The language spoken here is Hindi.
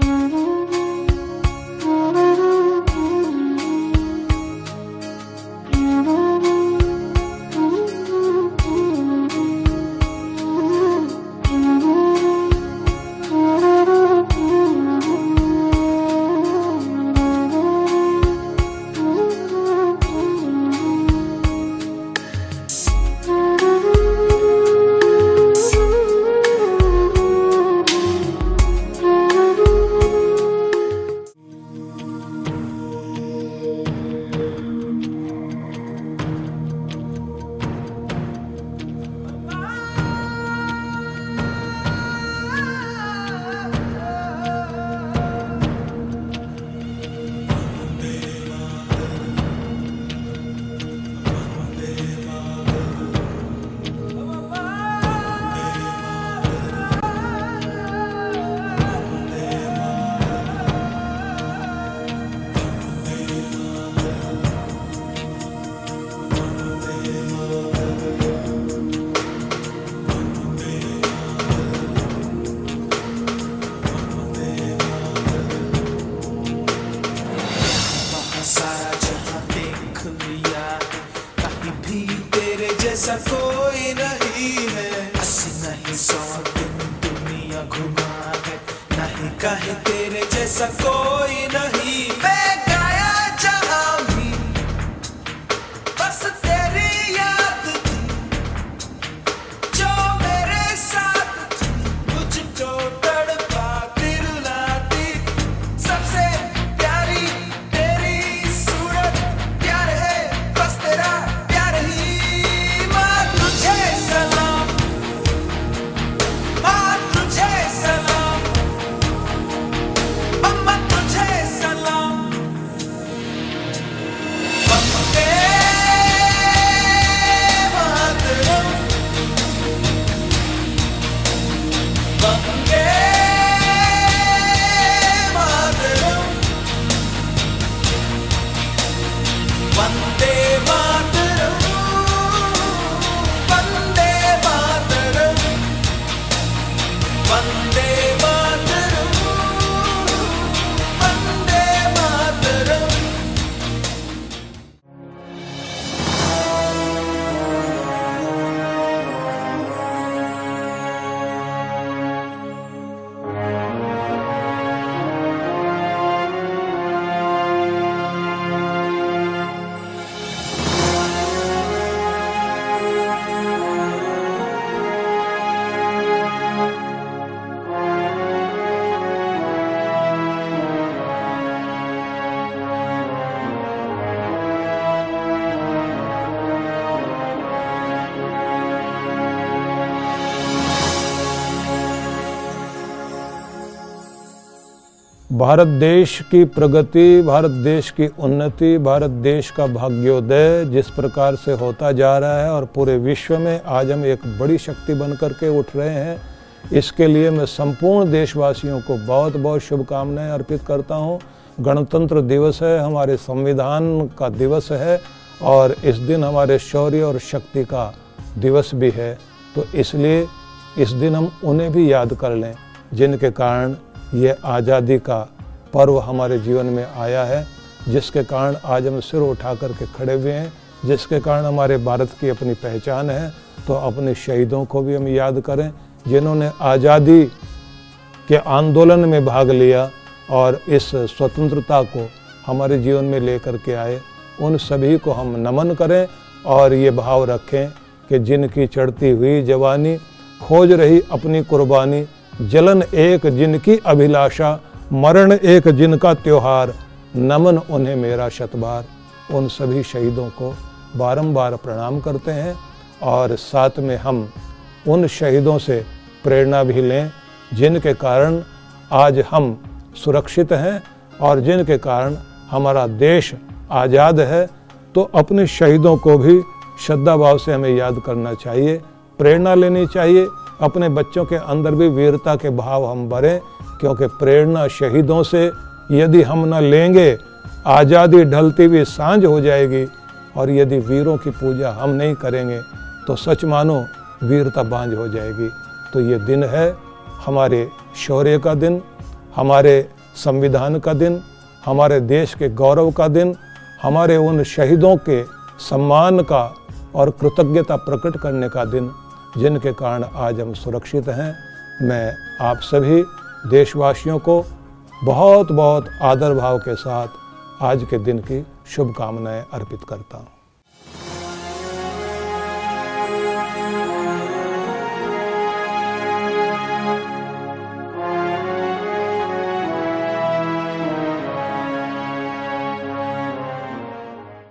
सारा कोई नहीं है। बस नहीं सौ दिन दुनिया घुमा है। नहीं कहीं तेरे जैसा कोई नहीं। मैं भारत देश की प्रगति, भारत देश की उन्नति, भारत देश का भाग्योदय जिस प्रकार से होता जा रहा है और पूरे विश्व में आज हम एक बड़ी शक्ति बन करके उठ रहे हैं, इसके लिए मैं संपूर्ण देशवासियों को बहुत बहुत शुभकामनाएँ अर्पित करता हूँ। गणतंत्र दिवस है, हमारे संविधान का दिवस है और इस दिन हमारे शौर्य और शक्ति का दिवस भी है। तो इसलिए इस दिन हम उन्हें भी याद कर लें, जिनके कारण ये आज़ादी का पर्व हमारे जीवन में आया है, जिसके कारण आज हम सिर उठा करके खड़े हुए हैं, जिसके कारण हमारे भारत की अपनी पहचान है। तो अपने शहीदों को भी हम याद करें, जिन्होंने आज़ादी के आंदोलन में भाग लिया और इस स्वतंत्रता को हमारे जीवन में लेकर के आए। उन सभी को हम नमन करें और ये भाव रखें कि जिनकी चढ़ती हुई जवानी, खोज रही अपनी कुर्बानी जलन एक जिनकी अभिलाषा, मरण एक जिनका त्योहार। नमन उन्हें मेरा शतबार। उन सभी शहीदों को बारंबार प्रणाम करते हैं और साथ में हम उन शहीदों से प्रेरणा भी लें, जिनके कारण आज हम सुरक्षित हैं और जिनके कारण हमारा देश आज़ाद है। तो अपने शहीदों को भी श्रद्धा भाव से हमें याद करना चाहिए, प्रेरणा लेनी चाहिए। अपने बच्चों के अंदर भी वीरता के भाव हम भरें, क्योंकि प्रेरणा शहीदों से यदि हम न लेंगे, आज़ादी ढलती हुई साँझ हो जाएगी और यदि वीरों की पूजा हम नहीं करेंगे तो सच मानो वीरता बांझ हो जाएगी। तो ये दिन है हमारे शौर्य का दिन, हमारे संविधान का दिन, हमारे देश के गौरव का दिन, हमारे उन शहीदों के सम्मान का और कृतज्ञता प्रकट करने का दिन। जिनके कारण आज हम सुरक्षित हैं, मैं आप सभी देशवासियों को बहुत बहुत आदर भाव के साथ आज के दिन की शुभकामनाएँ अर्पित करता हूँ।